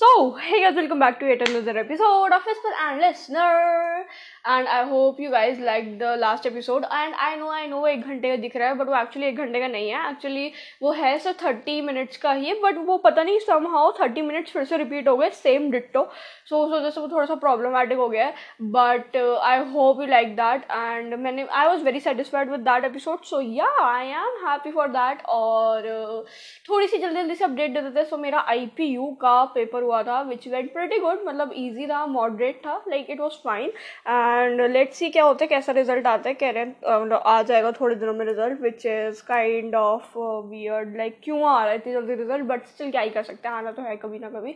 So, hey guys, welcome back to yet another episode of Whisper and Listener. And I hope you guys like the last episode and I know I know वो एक घंटे का दिख रहा है but वो actually एक घंटे का नहीं है. एक्चुअली वो है सर थर्टी मिनट्स का ही है बट वो पता नहीं सम हाउ थर्टी मिनट्स फिर से रिपीट हो गए सेम डिट्टो सो उस वजह से वो थोड़ा सा प्रॉब्लमैटिक हो गया है. But I hope you like that and मैंने I was very satisfied with that episode so yeah I am happy for that और uh, थोड़ी सी जल्दी जल्दी से अपडेट दे देते सो मेरा आई पी यू का पेपर हुआ था विच वेंट प्रेटी गुड मतलब ईजी था मॉडरेट था like it was fine and let see क्या होता है, कैसा रिज़ल्ट आता है. कह रहे हैं आ जाएगा थोड़े दिनों में result which is kind of weird like क्यों आ रहा है इतनी जल्दी रिज़ल्ट बट स्टिल क्या ही कर सकते हैं, आना तो है कभी ना कभी.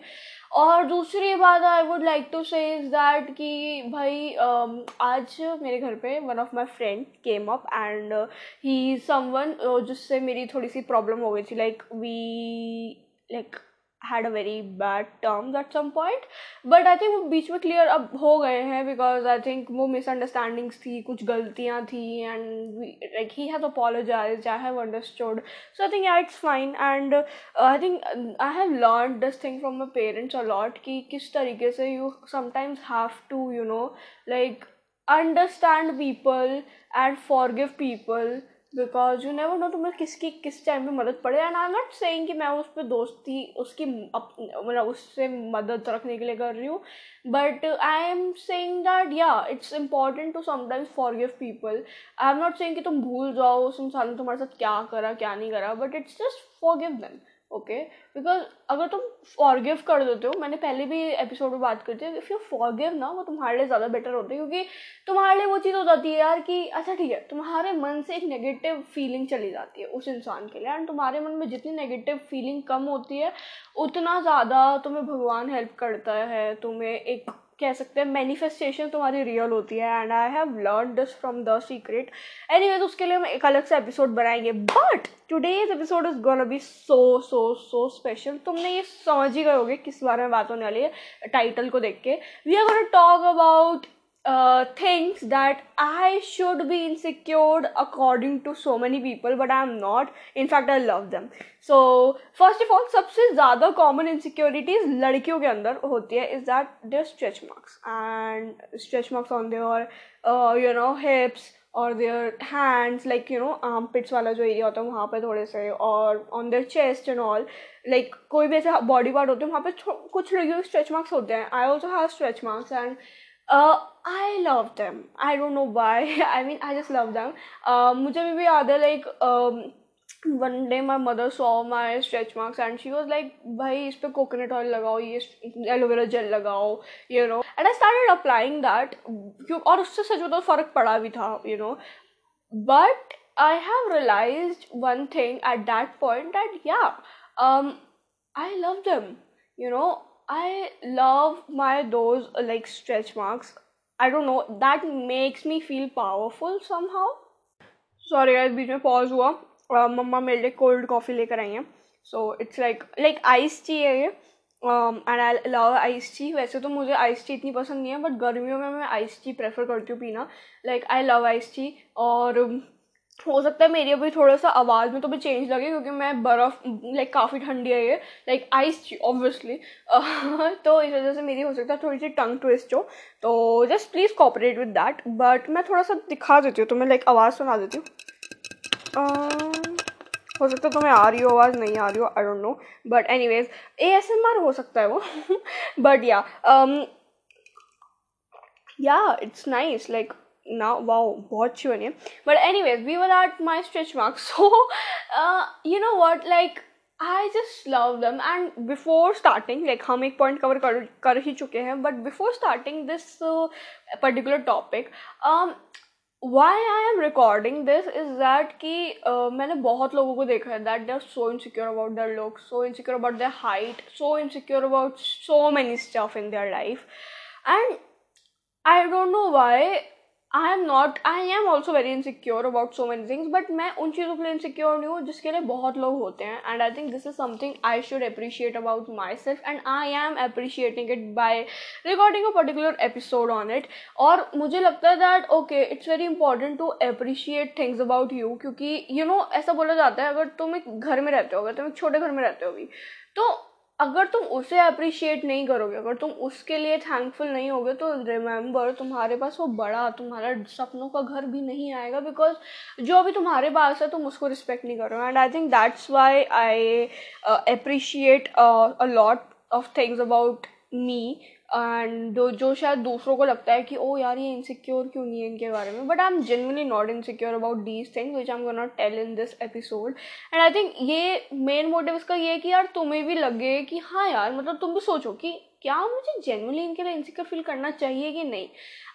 और दूसरी बात I would like to say is that कि भाई आज मेरे घर पे one of my friend came up and he someone जिससे मेरी थोड़ी सी प्रॉब्लम हो गई थी. Like we like had a very bad terms at some point but I think वो बीच में क्लियर अब हो गए हैं बिकॉज़ आई थिंक वो मिसअंडरस्टैंडिंग्स थी, कुछ गलतियाँ थी and like he have apologise I have understood so I think yeah it's fine and I think I have learn this thing from my parents a lot कि किस तरीके से you sometimes have to you know like understand people and forgive people because you never know तुम्हें किसकी, किस time पे मदद पड़े। And I am not saying कि मैं उस पर दोस्ती, उसकी मतलब उससे मदद रखने के लिए कर रही हूँ। But I am saying that yeah it's important to sometimes forgive people I am not saying कि तुम भूल जाओ उस इंसान ने तुम्हारे साथ क्या करा, क्या नहीं करा but it's just forgive them okay because अगर तुम फॉरगिव कर देते हो, मैंने पहले भी एपिसोड में बात करती हूँ इफ़ यू फॉरगिव ना, वो तुम्हारे लिए ज़्यादा बेटर होता है, क्योंकि तुम्हारे लिए वो चीज़ हो जाती है यार कि अच्छा ठीक है, तुम्हारे मन से एक नेगेटिव फीलिंग चली जाती है उस इंसान के लिए एंड तुम्हारे मन में जितनी नेगेटिव फीलिंग कम होती है, उतना ज़्यादा तुम्हें भगवान हेल्प करता है, तुम्हें एक कह सकते हैं मैनिफेस्टेशन तुम्हारी रियल होती है and I have learn this from the secret anyways उसके लिए हम एक अलग से एपिसोड बनाएँगे. But today's episode is gonna be so so so special तुमने ये समझ ही गए होगे किस बारे में बात होने वाली है टाइटल को देख के. We are gonna talk about uh, things that I should be insecure according to so many people, but I'm not. In fact, I love them. So, first of all, सबसे ज़्यादा common insecurities लड़कियों के अंदर होती है is that their stretch marks and stretch marks on their uh, you know hips और their hands like you know armpits वाला जो एरिया होता है वहाँ पे थोड़े से और on their chest and all like कोई भी ऐसे बॉडी पार्ट होते हैं वहाँ पे कुछ लड़कियों के स्ट्रेच मार्क्स होते हैं I also have stretch marks and Uh, I love them. I don't know why. I mean, I just love them. Uh, मुझे भी याद है like um, one day my mother saw my stretch marks and she was like भाई इस पे coconut oil लगाओ ये aloe vera gel लगाओ you know and I started applying that और उससे सच में तो फ़र्क पड़ा भी था you know but I have realized one thing at that point that yeah um I love them you know I love my those uh, like stretch marks. I don't know that makes me feel powerful somehow. Sorry guys, बीच में pause हुआ। मम्मा मेरे लिए cold coffee लेकर आई हैं। So it's like like ice tea है ये। And I love ice tea वैसे तो मुझे आइस टी इतनी पसंद नहीं है बट गर्मियों में मैं आइस टी प्रेफर करती हूँ पीना। Like I love ice tea और हो सकता है मेरी अभी थोड़ा सा आवाज़ में तो भी चेंज लगे क्योंकि मैं बर्फ़ लाइक काफ़ी ठंडी है ये लाइक आइस ऑब्वियसली तो इस वजह से मेरी हो सकता है थोड़ी सी टंग ट्विस्ट हो। तो just please cooperate with that but मैं थोड़ा सा दिखा देती हूँ तो मैं लाइक आवाज़ सुना देती हूँ। हो सकता है तुम्हें आ रही हो आवाज़, नहीं आ रही हो I don't know but anyways A S M R हो सकता है वो। But yeah yeah it's nice like now wow बहुत अच्छी बनी है but anyways we were at my stretch marks so uh, you know what like I just love them and before starting like हम एक point cover कर कर ही चुके हैं but before starting this uh, particular topic um, why I am recording this is that कि uh, मैंने बहुत लोगों को देखा है that they are so insecure about their looks so insecure about their height so insecure about so many stuff in their life and I don't know why I am not I am also very insecure about so many things but मैं उन चीज़ों के लिए insecure नहीं हूँ जिसके लिए बहुत लोग होते हैं। And I think this is something I should appreciate about myself and I am appreciating it by recording a particular episode on it और मुझे लगता है that okay it's very important to appreciate things about you क्योंकि you you know know, ऐसा बोला जाता है अगर तुम एक घर में रहते हो अगर तुम एक छोटे घर में रहते हो भी तो अगर तुम उसे अप्रिशिएट नहीं करोगे, अगर तुम उसके लिए थैंकफुल नहीं होगे तो रिमेंबर तुम्हारे पास वो बड़ा, तुम्हारा सपनों का घर भी नहीं आएगा बिकॉज़ जो अभी तुम्हारे पास है, तुम उसको रिस्पेक्ट नहीं करो and I think that's why I appreciate a lot of things about me and जो शायद दूसरों को लगता है कि ओ यार, ये इनसिक्योर क्यों नहीं है इनके बारे में? But I am genuinely not insecure about these things which I am not tell in this episode and I think ये मेन मोटिव इसका ये है कि यार तुम्हें भी लगे कि हाँ यार मतलब तुम भी सोचो कि क्या मुझे जेनवली इनके लिए इनसिक्योर फील करना चाहिए कि नहीं?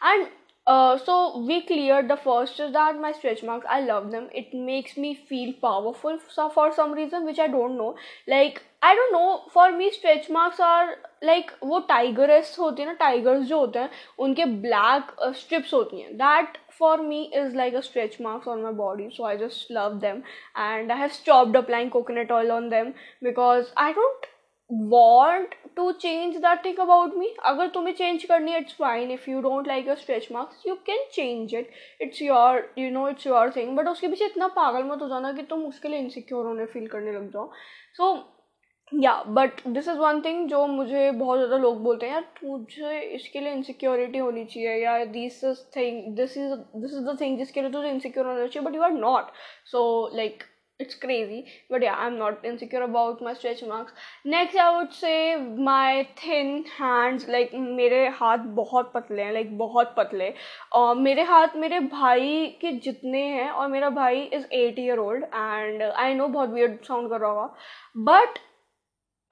And Uh, so we cleared the first is that my stretch marks. I love them. It makes me feel powerful so for some reason which i don't know. Like I don't know for me stretch marks are like वो tigers होती है ना tigers जो होते हैं उनके black strips uh, होती हैं. That for me is like a stretch marks on my body so I just love them and I have stopped applying coconut oil on them because I don't want to change that thing about me अगर तुम्हें change करनी है it's fine if you don't like your stretch marks you can change it it's your you know it's your thing but उसके पीछे इतना पागल मत हो जाना कि तुम उसके लिए इनसिक्योर होने फील करने लग जाओ. So yeah but this is one thing जो मुझे बहुत ज़्यादा लोग बोलते हैं, यार, तुझे इसके लिए इनसिक्योरिटी होनी चाहिए, yeah this is thing this is this is the thing जिसके लिए तुझे इनसिक्योर होना चाहिए but you are not so like it's crazy but yeah i'm not insecure about my stretch marks next i would say my thin hands like मेरे हाथ बहुत पतले हैं like बहुत पतले और uh, मेरे हाथ मेरे भाई के जितने हैं और मेरा भाई is eight year old and I know बहुत वियर्ड साउंड कर रहा होगा बट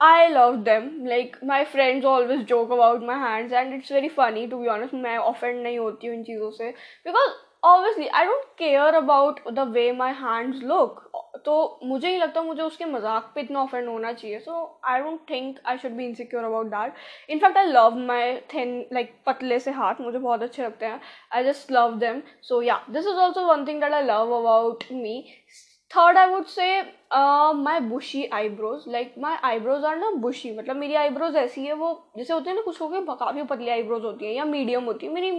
I love them. Like my friends always joke about my hands, and it's very funny to be honest. मैं offend नहीं होती हूँ इन चीज़ों से because obviously I don't care about the way my hands look तो मुझे ही लगता है मुझे उसके मज़ाक पे इतना ऑफेंड होना चाहिए। So I don't think I should be insecure about that in fact I love my thin like पतले से हाथ मुझे बहुत अच्छे लगते हैं। I just love them so yeah this is also one thing that I love about me third I would say my bushy eyebrows like my eyebrows are ना bushy मतलब मेरी आईब्रोज ऐसी है, वो जैसे होते हैं ना कुछ गए काफ़ी पतली आईब्रोज होती हैं या मीडियम होती है। मेरी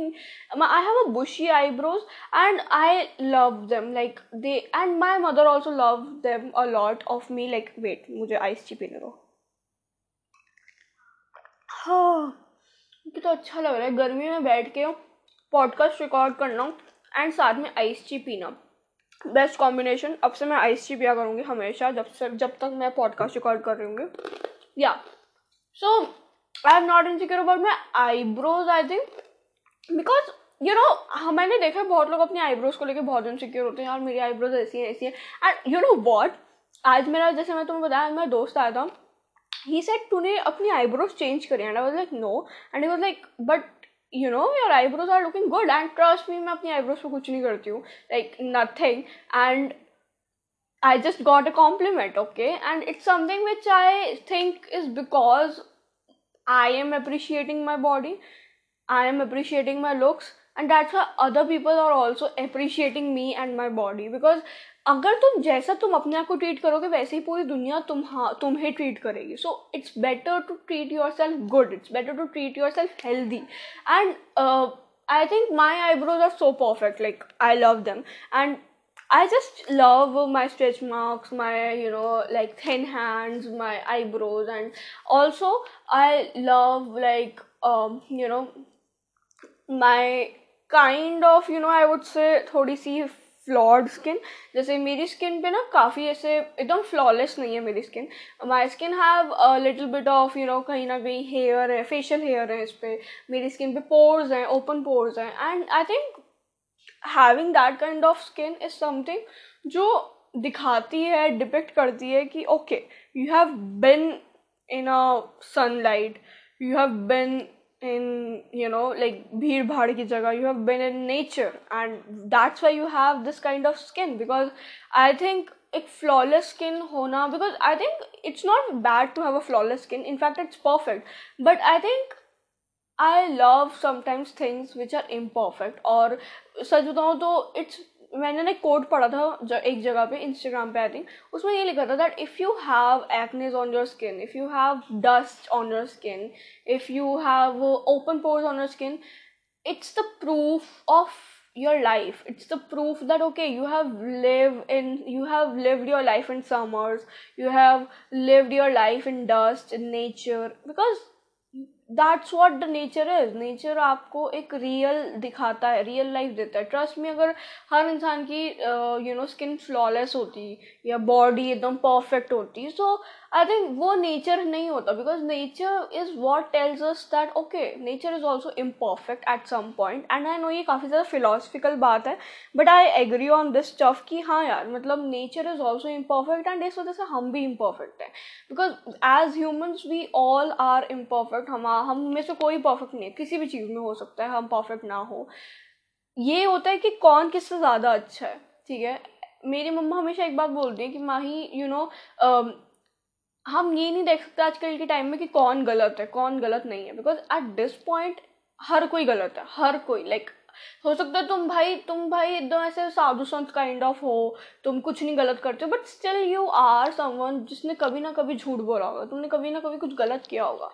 I have a bushy eyebrows and I love them like they and my mother also love them a lot of me like wait मुझे आइस ची पीने दो। हाँ तो अच्छा लग रहा है। गर्मी में बैठ के पॉडकास्ट रिकॉर्ड करना एंड साथ में आइस ची पीना बेस्ट कॉम्बिनेशन अब से मैं आइस ची पिया करूँगी हमेशा, जब से, जब तक मैं पॉडकास्ट रिकॉर्ड कर रही हूँ। Yeah so I am not insecure about my eyebrows I think because you know मैंने देखा है बहुत लोग अपनी आईब्रोज को लेकर बहुत इनसिक्योर होते हैं। यार, मेरी आईब्रोज ऐसी हैं ऐसी हैं। एंड यू नो वॉट आज मेरा, जैसे मैं तुम्हें बताया मेरा दोस्त आया था। ही सेट तूने अपनी आईब्रोज चेंज करी and I was like no and he was like but you know your eyebrows are looking good and trust me मैं अपनी आईब्रोज को कुछ नहीं करती हूँ like nothing and I just got a compliment, okay? And it's something which I think is because I am appreciating my body, I am appreciating my looks, and that's why other people are also appreciating me and my body because अगर तुम जैसा तुम अपने आप को treat करोगे वैसे ही पूरी दुनिया तुम हाँ तुम्हें ट्रीट करेगी। So it's better to treat yourself good it's better to treat yourself healthy and I think my eyebrows are so perfect like I love them and just love my stretch marks, my you know like thin hands, my eyebrows, and also I love like um you know my kind of you know I would say थोड़ी सी flawed skin जैसे मेरी skin पे ना काफ़ी ऐसे एकदम flawless नहीं है मेरी skin my skin have little bit of you know कहीं ना कहीं हेयर है फेशियल हेयर है इस पर मेरी स्किन पे पोर्स हैं ओपन पोर्स हैं. And I think having that kind of skin is something जो दिखाती है डिपेक्ट करती है कि okay you have been in a sunlight you have been in you know like bhir bhad ki jagah you have been in nature and that's why you have this kind of skin because i think एक flawless skin hona because I think it's not bad to have a flawless skin in fact it's perfect but I think I love sometimes things which are imperfect और सच बताऊँ तो it's मैंने ना एक quote पढ़ा था जो एक जगह पे इंस्टाग्राम पे आई थिंक उसमें ये लिखा था that if you have acnes on your skin if you have dust on your skin if you have open pores on your skin it's the proof of your life it's the proof that okay you have live in you have lived your life in summers you have lived your life in dust in nature because that's what the nature is nature आपको एक real दिखाता है real life देता है. Trust me अगर हर इंसान की you know skin flawless होती या बॉडी एकदम परफेक्ट होती सो आई थिंक वो नेचर नहीं होता because nature is what tells us that okay nature is also imperfect at some point and I know ये काफ़ी ज़्यादा फिलोसफिकल बात है but I agree on this stuff कि हाँ यार मतलब nature is also imperfect and इस वजह से हम भी इम्परफेक्ट हैं। Because as humans we all are imperfect हम हम में से कोई परफेक्ट नहीं है, किसी भी चीज़ में हो सकता है, हम परफेक्ट ना हो। ये होता है कि कौन किससे ज़्यादा अच्छा है, ठीक है? मेरी मम्मा हमेशा एक बात बोलती है कि माही यू नो हम ये नहीं देख सकते आजकल के टाइम में कि कौन गलत है कौन गलत नहीं है। बिकॉज़ एट दिस पॉइंट हर कोई गलत है हर कोई। लाइक like, हो सकता है तुम भाई तुम भाई एकदम ऐसे साधु संत काइंड ऑफ़ हो तुम कुछ नहीं गलत करते हो but still you are someone जिसने कभी ना कभी झूठ बोला होगा तुमने कभी ना कभी कुछ गलत किया होगा।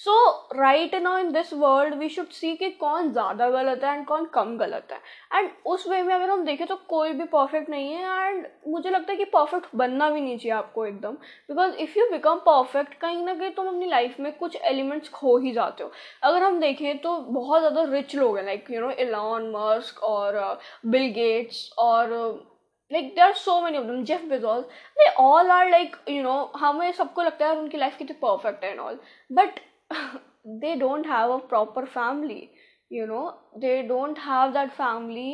So right now in this world we should see कि कौन ज़्यादा गलत है एंड कौन कम गलत है। एंड उस वे में अगर हम देखें तो कोई भी परफेक्ट नहीं है एंड मुझे लगता है कि परफेक्ट बनना भी नहीं चाहिए आपको एकदम। Because if you become perfect कहीं ना कहीं तुम अपनी लाइफ में कुछ एलिमेंट्स खो ही जाते हो। अगर हम देखें तो बहुत ज़्यादा रिच लोग हैं like you know Elon Musk और बिल uh, गेट्स और like there are so many of them Jeff Bezos they all are like you know हमें सबको लगता है उनकी लाइफ कितनी परफेक्ट है and all but they don't have a proper family, you know. They don't have that family.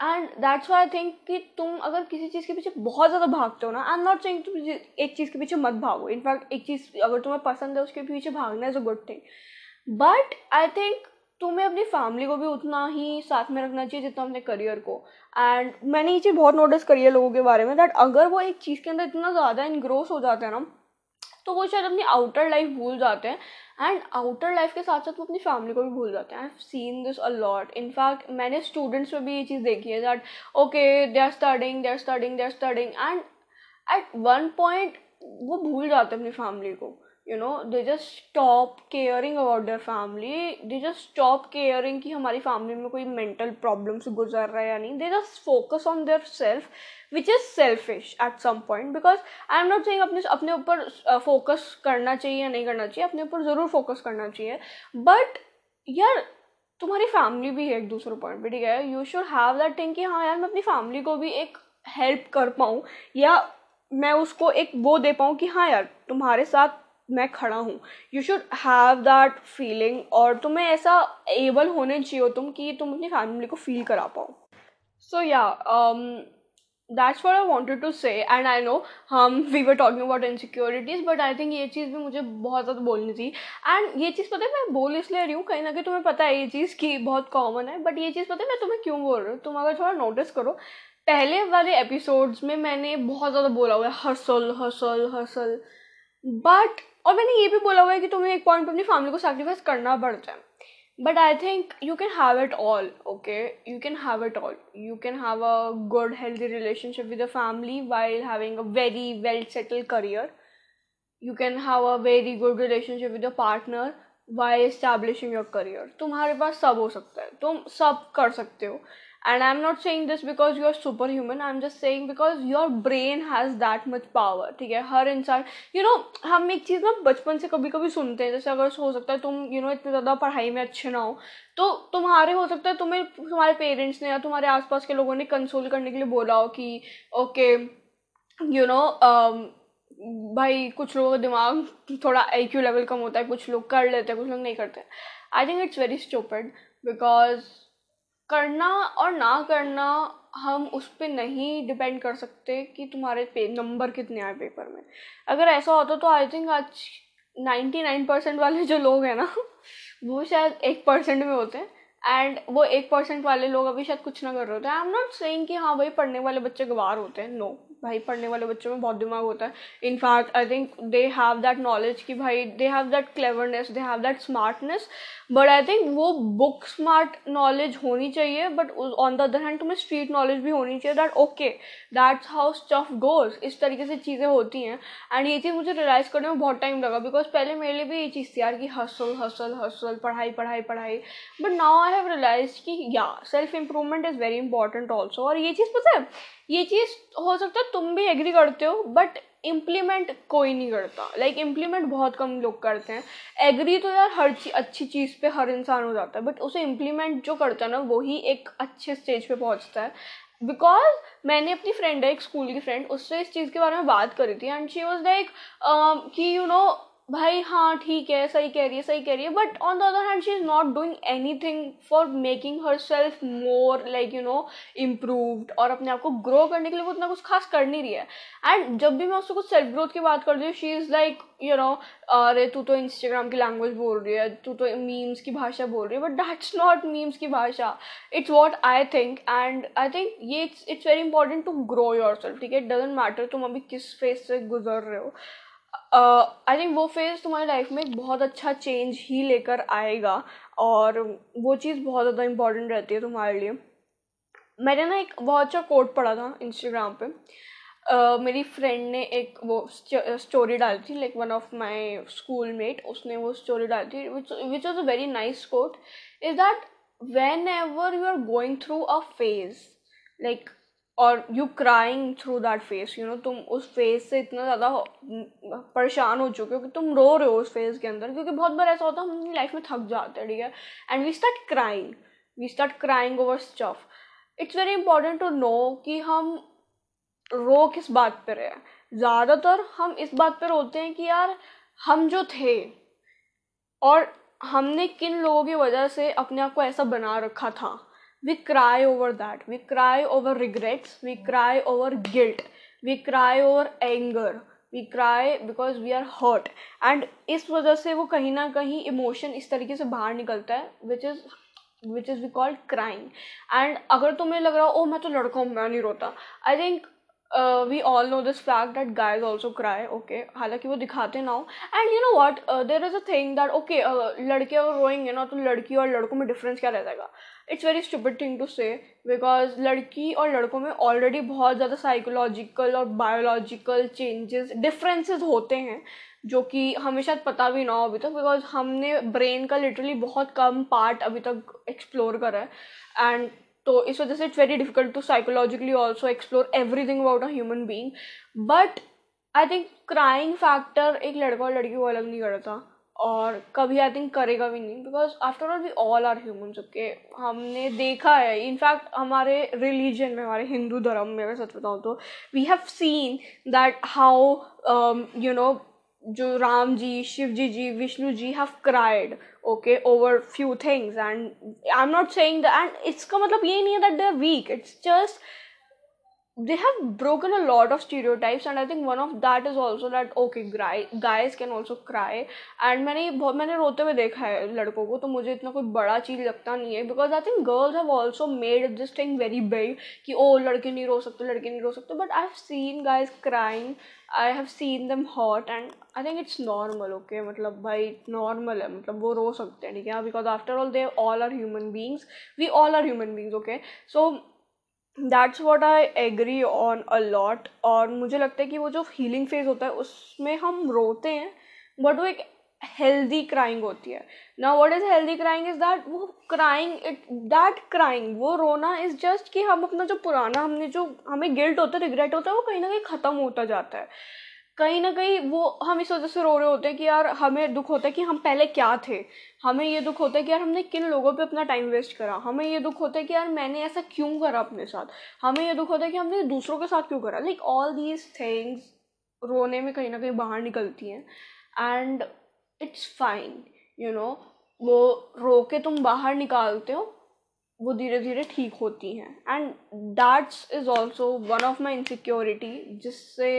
And that's why I think कि तुम अगर किसी चीज़ के पीछे बहुत ज़्यादा भागते हो ना आई एम नॉट सेइंग तुम एक चीज़ के पीछे मत भागो. इनफैक्ट एक चीज़ अगर तुम्हें पसंद है, उसके पीछे भागना is a good thing but I think तुम्हें अपनी फैमिली को भी उतना ही साथ में रखना चाहिए जितना अपने करियर को. एंड मैंने ये चीज़ बहुत नोटिस करी है लोगों के बारे में दैट अगर वो एक चीज़ के अंदर इतना ज़्यादा इनग्रोस हो जाता है ना तो वो शायद अपनी आउटर लाइफ भूल जाते हैं। एंड आउटर लाइफ के साथ साथ वो अपनी फैमिली को भी भूल जाते हैं। I seen this a lot in fact मैंने स्टूडेंट्स में भी ये चीज़ देखी है that okay they are studying they are studying they are studying and at one point वो भूल जाते हैं अपनी फैमिली को। You know they just stop caring about their family they just stop caring कि हमारी फैमिली में कोई मेंटल प्रॉब्लम से गुजर रहा है या नहीं. They just focus on their self which is selfish at some point because I am not saying अपने अपने ऊपर फोकस करना चाहिए या नहीं करना चाहिए. अपने ऊपर ज़रूर फोकस करना चाहिए. बट यार, तुम्हारी फैमिली भी है एक दूसरे पॉइंट पे, ठीक है? You should have that thing कि हाँ यार, मैं अपनी फैमिली को भी एक हेल्प कर पाऊँ या मैं उसको एक वो दे पाऊँ कि हाँ यार, तुम्हारे साथ मैं खड़ा हूँ। You should have that feeling और तुम्हें ऐसा एबल होने चाहिए हो तुम कि तुम अपनी फैमिली को फील करा पाओ। So yeah that's what I wanted to say and I know हम we were talking about insecurities but I think ये चीज़ भी मुझे बहुत ज़्यादा बोलनी थी। एंड ये चीज़ पता है, मैं बोल इसलिए रही हूँ, कहीं ना कहीं तुम्हें पता है ये चीज़ की बहुत कॉमन है बट ये चीज़ पता है, मैं तुम्हें क्यों बोल रही हूँ? तुम अगर थोड़ा नोटिस करो, पहले वाले एपिसोड्स में मैंने बहुत ज़्यादा बोला हुआ है हसल हसल हसल बट और मैंने ये भी बोला हुआ है कि तुम्हें एक पॉइंट पर अपनी फैमिली को सेक्रीफाइस करना पड़ता है but I think you can have it all okay you can have it all you can have a good healthy relationship with a family while having a very well settle career you can have a very good relationship with a partner while establishing your career तुम्हारे पास सब हो सकता है। तुम सब कर सकते हो। And i'm not saying this because you're superhuman. I'm just saying because your brain has that much power, ठीक है? हर इंसान यू नो हम एक चीज़ ना बचपन से कभी कभी सुनते हैं। जैसे अगर हो सकता है तुम यू नो इतने ज़्यादा पढ़ाई में अच्छे ना हो तो तुम्हारे, हो सकता है तुम्हें, तुम्हारे पेरेंट्स ने या तुम्हारे आसपास के लोगों ने कंसोल करने के लिए बोला हो कि ओके यू नो भाई, कुछ लोगों का दिमाग थोड़ा आई क्यू लेवल कम होता है, कुछ लोग कर लेते हैं, कुछ लोग नहीं करते। I think it's very stupid because करना और ना करना हम उस पर नहीं डिपेंड कर सकते कि तुम्हारे पे नंबर कितने आए पेपर में। अगर ऐसा होता तो आई थिंक आज नाइन्टी नाइन परसेंट वाले जो लोग हैं ना, वो शायद एक परसेंट में होते हैं एंड वो एक परसेंट वाले लोग अभी शायद कुछ ना कर रहे होते। हैं आई एम नॉट सेइंग कि हाँ भाई पढ़ने वाले बच्चे गवार होते हैं। No no. भाई पढ़ने वाले बच्चों में बहुत दिमाग होता है। In fact I think they have that knowledge कि भाई they have that cleverness they have that smartness but I think वो बुक स्मार्ट नॉलेज होनी चाहिए but on the other hand तुम्हें स्ट्रीट नॉलेज भी होनी चाहिए that okay that's how stuff goes इस तरीके से चीज़ें होती हैं. एंड ये चीज़ मुझे रियलाइज़ करने में बहुत टाइम लगा बिकॉज़ पहले मेरे लिए भी ये चीज़ थी यार कि हसल हसल हसल पढ़ाई पढ़ाई पढ़ाई. But now I have realise कि yeah self improvement is very important also और ये चीज़ पता है, ये चीज़ हो सकता है तुम भी एग्री करते हो बट इम्प्लीमेंट कोई नहीं करता। लाइक like, इम्प्लीमेंट बहुत कम लोग करते हैं। एग्री तो यार हर चीज़ अच्छी चीज़ पे हर इंसान हो जाता है बट उसे इम्प्लीमेंट जो करता है ना वही एक अच्छे स्टेज पे पहुँचता है। बिकॉज़ मैंने अपनी फ्रेंड है एक स्कूल की फ्रेंड उससे इस चीज़ के बारे में बात करी थी एंड शी वॉज़ लाइक कि यू नो भाई हाँ ठीक है, सही कह रही है, सही कह रही है but on the other hand she is not doing anything for making herself more like you know improved और अपने आप को ग्रो करने के लिए वो उतना कुछ खास कर नहीं रही है। एंड जब भी मैं उससे कुछ सेल्फ ग्रोथ की बात करती हूँ she is like you know अरे, तू तो इंस्टाग्राम की लैंग्वेज बोल रही है, तू तो मीम्स की भाषा बोल रही है बट दैट्स नॉट मीम्स की भाषा। It's what I think and I think ये it's it's very important to grow yourself ठीक है? इट डजेंट मैटर तुम अभी किस फ़ेज़ से गुजर रहे हो। आई थिंक वो फ़ेज़ तुम्हारी लाइफ में एक बहुत अच्छा चेंज ही लेकर आएगा और वो चीज़ बहुत ज़्यादा इंपॉर्टेंट रहती है तुम्हारे लिए। मैंने ना एक बहुत अच्छा कोट पढ़ा था इंस्टाग्राम पे। uh, मेरी फ्रेंड ने एक वो स्टोरी डाली थी like one of my schoolmate उसने वो स्टोरी डाली थी which was a very nice quote is that whenever you are going through a phase like और you crying through that phase you know तुम उस फेस से इतना ज़्यादा परेशान हो चुके हो कि तुम रो रहे हो उस फेस के अंदर, क्योंकि बहुत बार ऐसा होता है, हम अपनी लाइफ में थक जाते हैं, ठीक है? And we start crying we start crying over stuff it's very important to know कि हम रो किस बात पर रहे ज़्यादातर हम इस बात पर रोते हैं कि यार, हम जो थे और हमने किन लोगों की वजह से अपने आप को ऐसा बना रखा था। We cry over that we cry over regrets we cry over guilt we cry over anger we cry because we are hurt and इस वजह से वो कहीं ना कहीं इमोशन इस तरीके से बाहर निकलता है which is which is we called crying and अगर तुम्हें लग रहा हो ओ मैं तो लड़का हूँ, मैं नहीं रोता. I think we all know this fact that guys also cry okay हालाँकि वो दिखाते ना हो। And you know what there is a thing that okay लड़के और रोइंग रोएँगे ना तो लड़की और लड़कों में डिफरेंस क्या रह जाएगा? It's very stupid thing to say because लड़की और लड़कों में ऑलरेडी बहुत ज़्यादा साइकोलॉजिकल और बायोलॉजिकल चेंजेस डिफरेंसेस होते हैं, जो कि हमें शायद पता भी ना हो अभी तक बिकॉज़ हमने ब्रेन का लिटरली बहुत कम पार्ट अभी तक एक्सप्लोर करा है। एंड तो इस वजह से it's very difficult to psychologically also explore everything about a human being but I think crying factor एक लड़का और लड़की को अलग नहीं करता और कभी आई थिंक करेगा भी नहीं। Because after all we all are human सबके हमने देखा है। इनफैक्ट हमारे रिलीजन में, हमारे हिंदू धर्म में अगर सच बताऊँ तो we have seen that how you know जो Ram ji, Shiv ji ji, Vishnu ji have cried okay over few things and I am not saying that and इसका मतलब ये नहीं है that they are weak it's just they have broken a lot of stereotypes, and i think one of that is also that, okay guys can also cry. And मैंने बहुत, मैंने रोते हुए देखा है लड़कों को तो मुझे इतना कोई बड़ा चीज़ लगता नहीं है because I think girls have also made this thing very big कि, ओ, लड़के नहीं रो सकते, लड़के नहीं रो सकते. But I have seen guys crying I have seen them hot and I think it's normal okay मतलब भाई नॉर्मल है। मतलब वो रो सकते हैं, ठीक है? Because after all they all are human beings we all are human beings okay so that's what I agree on a lot और मुझे लगता है कि वो जो हीलिंग फ़ेज़ होता है, उसमें हम रोते हैं बट वो एक हेल्दी क्राइंग होती है। ना what is healthy crying is that वो क्राइंग इट दैट क्राइंग वो रोना इज़ जस्ट कि हम अपना जो पुराना, हमने जो, हमें गिल्ट होता है रिग्रेट होता है, वो कहीं ना कहीं ख़त्म होता जाता है। कहीं ना कहीं वो, हम इस वजह से रो रहे होते हैं कि यार, हमें दुख होता है कि हम पहले क्या थे? हमें ये दुख होता है कि यार, हमने किन लोगों पे अपना टाइम वेस्ट करा? हमें ये दुख होता है कि यार, मैंने ऐसा क्यों करा अपने साथ? हमें ये दुख होता है कि हमने दूसरों के साथ क्यों करा? लाइक ऑल दीज थिंग्स रोने में कहीं ना कहीं बाहर निकलती हैं। And it's fine you know वो रो के तुम बाहर निकालते हो वो धीरे धीरे ठीक होती हैं। And that's is also one of my insecurity जिससे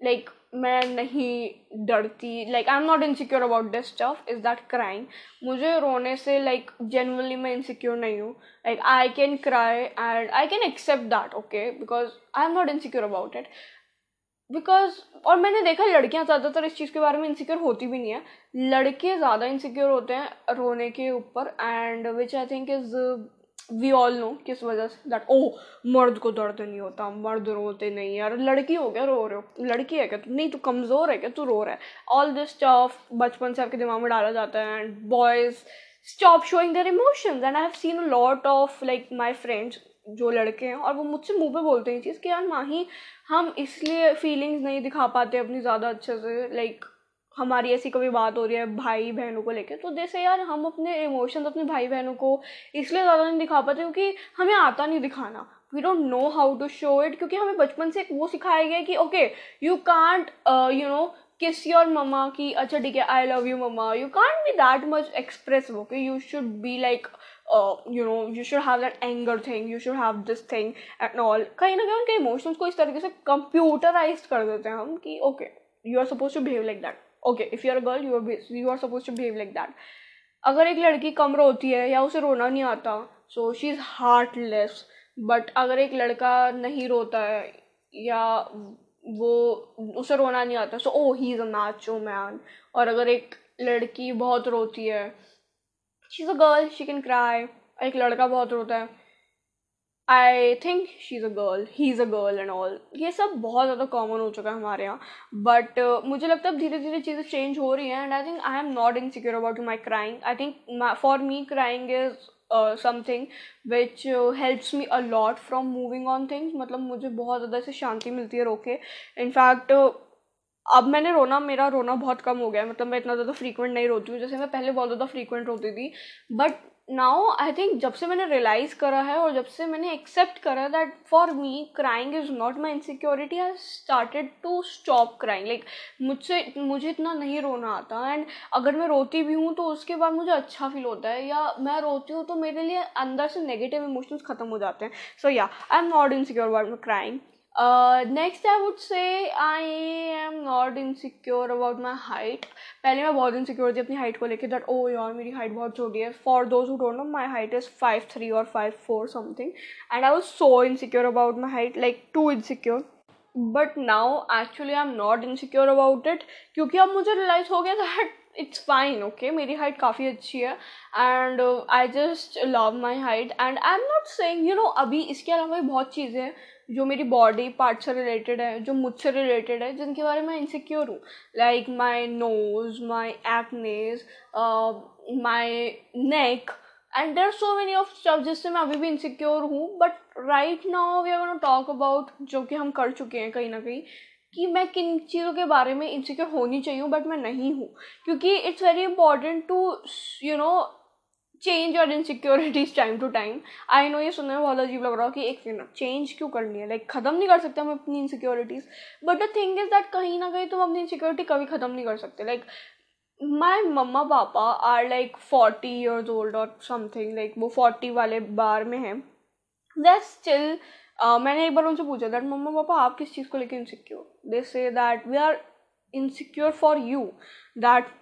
लाइक like, मैं नहीं डरती। Like I am not insecure about this stuff is that crying मुझे रोने से लाइक जेनवनली मैं इनसिक्योर नहीं हूँ। Like I can cry and I can accept that okay because I am not insecure about it because और मैंने देखा लड़कियाँ ज़्यादातर इस चीज़ के बारे में इनसिक्योर होती भी नहीं है। लड़के ज़्यादा इनसिक्योर होते हैं रोने के ऊपर and which I think is we all know किस वजह से दैट ओ मर्द को दर्द नहीं होता, मर्द रोते नहीं यार, लड़की हो गया, रो रहे हो। लड़की है क्या तू? नहीं, तू कमज़ोर है क्या? तू रो रहा है। ऑल दिस स्टफ़ बचपन से आपके दिमाग में डाला जाता है and boys stop showing their emotions and I have seen a lot of like my friends जो लड़के हैं, और वो मुझसे मुँह पे बोलते हैं चीज़ कि यार माही, हम इसलिए फीलिंग्स नहीं दिखा पाते अपनी ज़्यादा अच्छे से लाइक हमारी ऐसी कभी बात हो रही है भाई बहनों को लेकर तो जैसे यार हम अपने इमोशंस अपने भाई बहनों को इसलिए ज़्यादा नहीं दिखा पाते क्योंकि हमें आता नहीं दिखाना। We don't know how to show it क्योंकि हमें बचपन से वो सिखाया गया कि okay you can't you know kiss your mama की अच्छा ठीक है I love you mama you can't be that much express okay you should be like you know you should have that anger thing you should have this thing and all कहीं ना कहीं उनके emotions को इस तरीके से computerise कर देते हैं हम कि okay you are suppose to behave like that okay if you are girl you are you are suppose to behave like that अगर एक लड़की कम रोती है या उसे रोना नहीं आता so she is heartless but अगर एक लड़का नहीं रोता है या वो उसे रोना नहीं आता। So oh he is a Macho man और अगर एक लड़की बहुत रोती है she is a girl she can cry एक लड़का बहुत रोता है I think she is a girl he is a girl and all ये सब बहुत ज़्यादा कॉमन हो चुका है हमारे यहाँ। बट uh, मुझे लगता है धीरे धीरे चीज़ें चेंज हो रही हैं and I think I am not insecure about my crying I think for me crying is something which helps me a lot from moving on things मतलब मुझे बहुत ज़्यादा से शांति मिलती है रो के. इनफैक्ट अब मैंने रोना, मेरा रोना बहुत कम हो गया है. मतलब मैं इतना ज़्यादा फ्रीक्वेंट नहीं रोती हूँ. जैसे मैं पहले बहुत ज़्यादा फ्रीक्वेंट रोती थी बट नाउ आई थिंक जब से मैंने रियलाइज़ करा है और जब से मैंने एक्सेप्ट करा that for me crying is not my insecurity I started to stop crying like मुझसे, मुझे इतना नहीं रोना आता एंड अगर मैं रोती भी हूँ तो उसके बाद मुझे अच्छा फील होता है या मैं रोती हूँ तो मेरे लिए अंदर से नेगेटिव इमोशंस ख़त्म हो जाते हैं. So yeah I am not insecure about crying next I would say I am not insecure about my height पहले मैं बहुत इनसिक्योर थी अपनी हाइट को लेकर दैट ओ यार, मेरी हाइट बहुत छोटी है। For those who don't know my height is five three और five four something and I was so insecure about my height like to insecure but now actually I am not insecure about it क्योंकि अब मुझे realize हो गया that it's fine okay मेरी height काफ़ी अच्छी है and I just love my height and I am not saying you know अभी इसके अलावा भी बहुत चीज़ें हैं जो मेरी बॉडी पार्ट से रिलेटेड है, जो मुझसे रिलेटेड है, जिनके बारे में इनसिक्योर हूँ। Like my nose my acnes my neck and there so many of stuff जिससे मैं अभी भी इनसिक्योर हूँ but right now we are talk about जो कि हम कर चुके हैं कहीं ना कहीं। कि मैं किन चीज़ों के बारे में इनसिक्योर होनी चाहिए बट मैं नहीं हूँ। क्योंकि it's very important to you know change और insecurities time to time I know ये सुनने में बहुत अजीब लग रहा हो कि एक मिनट चेंज क्यों करनी है? लाइक like, ख़त्म नहीं कर सकते हम अपनी insecurities but the thing is that कहीं ना कहीं तुम अपनी इनसिक्योरिटी कभी ख़त्म नहीं कर सकते. Like my mama papa are like forty years old और समथिंग लाइक वो फोर्टी वाले बार में हैं. दे स्टिल मैंने एक बार उनसे पूछा दैट मम्मा, पापा, आप किस चीज़ को लेकर insecure they say that we are insecure for you that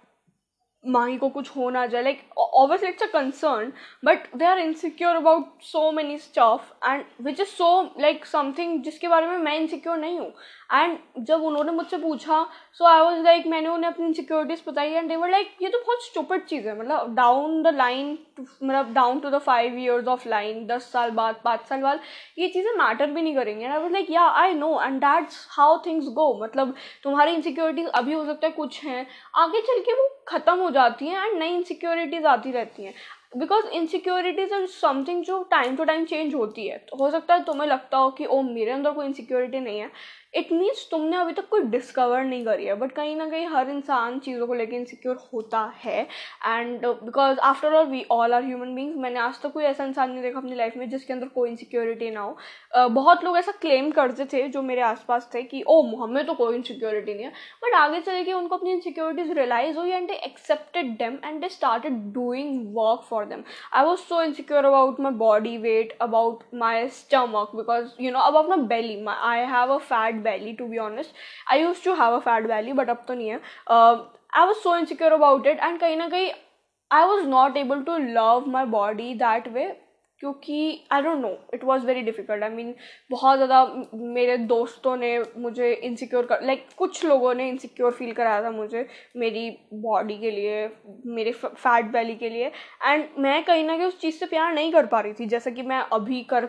Mahi को कुछ हो ना जाए। Like obviously it's a concern but they are insecure about so many stuff and which is so like something जिसके बारे में मैं इनसिक्योर नहीं हूँ। एंड जब उन्होंने मुझसे पूछा सो आई वॉज़ लाइक मैंने उन्हें अपनी इनसिक्योरिटीज बताई एंड देवर लाइक ये तो बहुत स्टूपिड चीज़ है मतलब डाउन द लाइन मतलब down to the five years of line दस साल बाद, पाँच साल बाद, ये चीज़ें मैटर भी नहीं करेंगे. I was like yeah I know and that's how things go मतलब तुम्हारी इनसिक्योरिटीज अभी हो सकता है कुछ हैं, आगे चल के वो ख़त्म हो जाती हैं एंड नई इनसिक्योरिटीज़ आती रहती हैं। बिकॉज़ इनसिक्योरिटीज आर समथिंग जो टाइम टू टाइम चेंज होती है। तो हो सकता है तुम्हें लगता हो कि ओ मेरे अंदर कोई इनसिक्योरिटी नहीं है। इट मीन्स तुमने अभी तक कोई डिस्कवर नहीं करी है बट कहीं ना कहीं हर इंसान चीज़ों को लेकर इनसिक्योर होता है। And because after all we all are human beings मैंने आज तक कोई ऐसा इंसान नहीं देखा अपनी लाइफ में जिसके अंदर कोई इनसिक्योरिटी ना हो। Uh, बहुत लोग ऐसा क्लेम करते थे जो मेरे आसपास थे कि ओ हमें तो कोई इनसिक्योरिटी नहीं है। बट आगे चले के उनको अपनी इनसिक्योरिटीज रियलाइज़ हुई and they accepted them and they started doing work for them I was so insecure about my body weight about my stomach because you know about my belly I have a fat belly to be honest. I used to have a fat belly but up to nahi uh, i was so insecure about it and kind of, i was not able to love my body that way. क्योंकि I don't know it was very difficult I mean बहुत ज़्यादा मेरे दोस्तों ने मुझे insecure कर like like, कुछ लोगों ने इनसिक्योर फील कराया था मुझे मेरी बॉडी के लिए मेरे फैट बैली के लिए. एंड मैं कहीं ना कहीं उस चीज़ से प्यार नहीं कर पा रही थी जैसा कि मैं अभी कर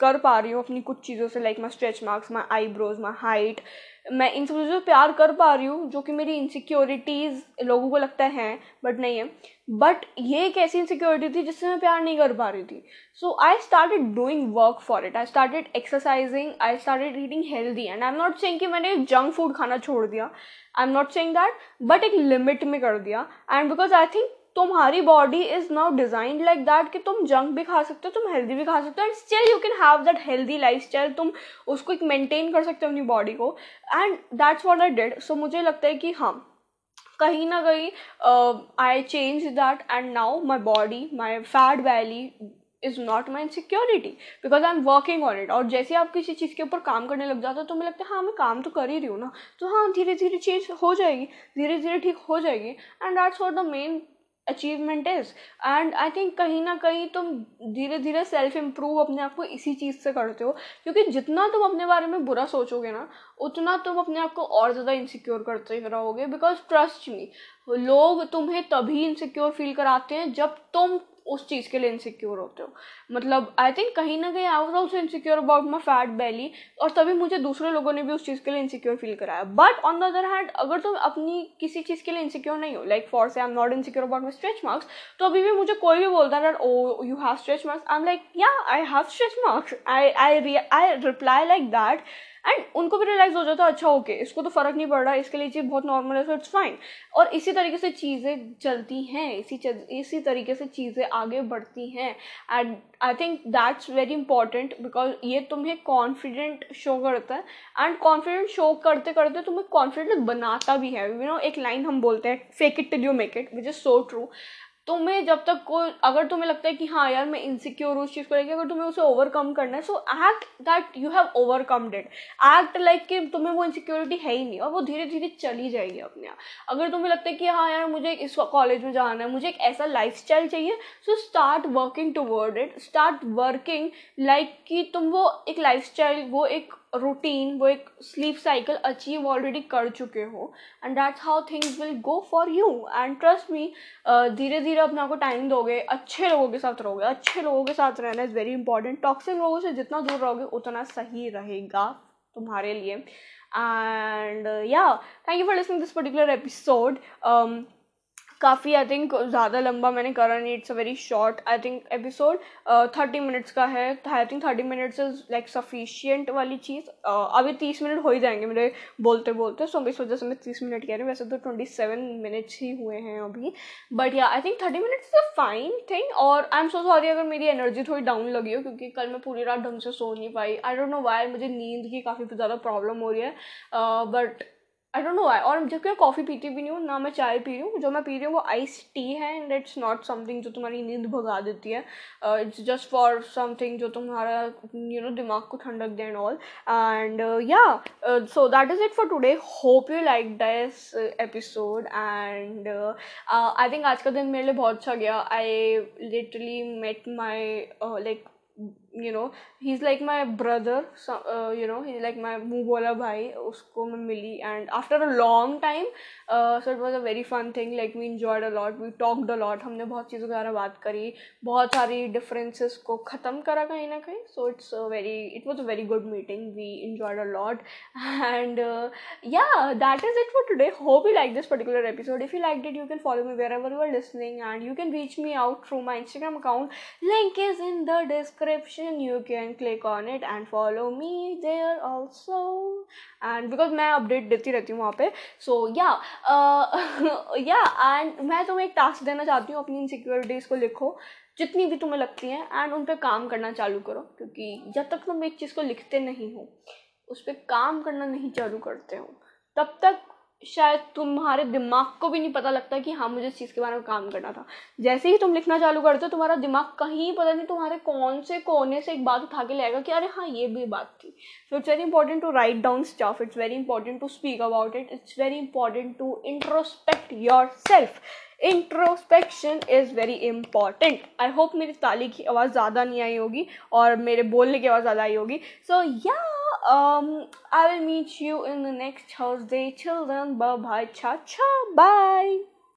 कर पा रही हूँ अपनी कुछ चीज़ों से like my stretch marks my eyebrows my height मैं इन सब चीज़ों से प्यार कर पा रही हूँ, जो कि मेरी इनसिक्योरिटीज़ लोगों को लगता है बट नहीं है। बट ये एक ऐसी इनसिक्योरिटी थी जिससे मैं प्यार नहीं कर पा रही थी। So I started doing work for it I started exercising I started eating healthy and I am not saying कि मैंने जंक फ़ूड खाना छोड़ दिया। I am not saying that but एक लिमिट में कर दिया। एंड बिकॉज़ आई थिंक तुम्हारी body is now designed like that कि तुम जंक भी खा सकते हो, तुम हेल्दी भी खा सकते हो and still you can have that healthy lifestyle तुम उसको एक मेंटेन कर सकते हो अपनी बॉडी को. And that's what I did so मुझे लगता है कि हाँ कहीं ना कहीं I change that and now my body my fat belly is not my insecurity because I am working on it और जैसे आप किसी चीज़ के ऊपर काम करने लग जाते हो तो मुझे लगता है हाँ मैं काम तो कर ही रही हूँ ना। तो हाँ धीरे धीरे चीज़ हो जाएगी धीरे धीरे ठीक हो जाएगी। And that's for the main achievement is and I think कहीं ना कहीं तुम धीरे धीरे सेल्फ इम्प्रूव अपने आप को इसी चीज़ से करते हो। क्योंकि जितना तुम अपने बारे में बुरा सोचोगे ना, उतना तुम अपने आप को और ज़्यादा इनसिक्योर करते रहोगे। बिकॉज़ ट्रस्ट मी लोग तुम्हें तभी इनसिक्योर फील कराते हैं जब तुम उस चीज़ के लिए इनसिक्योर होते हो। मतलब आई थिंक कहीं ना कहीं I was also insecure about my fat belly और तभी मुझे दूसरे लोगों ने भी उस चीज़ के लिए इनसिक्योर फील कराया। But on the other hand अगर तुम अपनी किसी चीज़ के लिए इनसिक्योर नहीं हो like for say I am not insecure about my stretch marks तो अभी भी मुझे कोई भी बोलता है ओ you have stretch marks I am like yeah I have stretch marks I I I reply like that and उनको भी रियलाइज़ हो जाता है अच्छा ओके इसको तो फ़र्क नहीं पड़ रहा इसके लिए चीज़ बहुत नॉर्मल है सो इट्स फाइन और इसी तरीके से चीज़ें चलती हैं इसी इसी तरीके से चीज़ें आगे बढ़ती हैं। And I think that's very important because ये तुम्हें कॉन्फिडेंट शो करता है। एंड कॉन्फिडेंट शो करते करते तुम्हें कॉन्फिडेंट बनाता भी है। यू you नो know, एक लाइन हम बोलते हैं fake it till you make it which is so true तुम्हें जब तक कोई, अगर तुम्हें लगता है कि हाँ यार मैं इनसिक्योर उस चीज़ को लेकर अगर तुम्हें उसे ओवरकम करना है so act that you have overcome that act like कि तुम्हें वो इनसिक्योरिटी है ही नहीं और वो धीरे धीरे चली जाएगी अपने आप। अगर तुम्हें लगता है कि हाँ यार मुझे इस कॉलेज में जाना है, मुझे एक ऐसा लाइफ चाहिए so start working toward it start working like कि तुम वो एक लाइफ वो एक रूटीन वो एक स्लीप साइकिल अचीव ऑलरेडी कर चुके हो and that's how things will go for you and trust me धीरे धीरे अपने आपको टाइम दोगे, अच्छे लोगों के साथ रहोगे, अच्छे लोगों के साथ रहना इज़ वेरी इंपॉर्टेंट टॉक्सिक लोगों से जितना दूर रहोगे, उतना सही रहेगा तुम्हारे लिए. And yeah thank you for listening this particular episode काफ़ी आई थिंक ज़्यादा लंबा मैंने करा नहीं it's a very short I think episode thirty minutes का है। I think thirty minutes is like sufficient वाली चीज़। Uh, अभी तीस मिनट हो ही जाएँगे मेरे बोलते बोलते सो इस वजह से मैं तीस मिनट कह रही हूँ। वैसे तो ट्वेंटी सेवन मिनट्स ही हुए हैं अभी। But yeah I think thirty minutes is a fine thing और आई एम सो सॉरी अगर मेरी एनर्जी थोड़ी डाउन लगी हो क्योंकि कल मैं पूरी रात ढंग से सो नहीं पाई। आई डोंट नो वाई मुझे नींद की काफ़ी ज़्यादा प्रॉब्लम हो रही है। But uh, I don't know I और जबकि मैं कॉफ़ी पीती भी नहीं हूँ, ना मैं चाय पी रही हूँ, जो मैं पी रही हूँ वो आइस टी है एंड इट्स नॉट समथिंग जो तुम्हारी नींद भगा देती है। इट्स जस्ट फॉर समथिंग जो तुम्हारा यू नो दिमाग को ठंडक दे and all and yeah so that is it for today hope you like this episode and I think आज का दिन मेरे लिए बहुत अच्छा गया. I literally met my like you know he is like my brother you know he like my मुँह बोला भाई उसको मैं मिली and after a long time so it was a very fun thing like we enjoyed a lot we talked a lot हमने बहुत चीज़ों के बारे में बात करी बहुत सारी डिफरेंसेस को ख़त्म करा कहीं ना कहीं so it's very it was a very good meeting we enjoyed a lot and yeah that is it for today hope you like this particular episode if you like it you can follow me wherever you are listening and you can reach me out through my Instagram account link is in the description you can click on it and follow me there also. And because मैं update देती रहती हूँ वहाँ पे सो या या and मैं तुम्हें एक टास्क देना चाहती हूँ अपनी इनसिक्योरिटीज़ को लिखो, जितनी भी तुम्हें लगती हैं एंड उन पर काम करना चालू करो, क्योंकि जब तक तुम एक चीज़ को लिखते नहीं हो, उस पर काम करना नहीं चालू करते हो, तब तक शायद तुम्हारे दिमाग को भी नहीं पता लगता कि हाँ मुझे इस चीज़ के बारे में काम करना था। जैसे ही तुम लिखना चालू करते हो, तुम्हारा दिमाग कहीं पता नहीं तुम्हारे कौन से कोने से एक बात उठा के लाएगा कि अरे हाँ ये भी बात थी। So it's very important to write down stuff it's very important to speak about it it's very important to introspect your self introspection is very important I hope मेरी ताली की आवाज़ ज़्यादा नहीं आई होगी और मेरे बोलने की आवाज़ ज़्यादा आई होगी so yeah I will meet you in the next day children bye छा cha. Bye.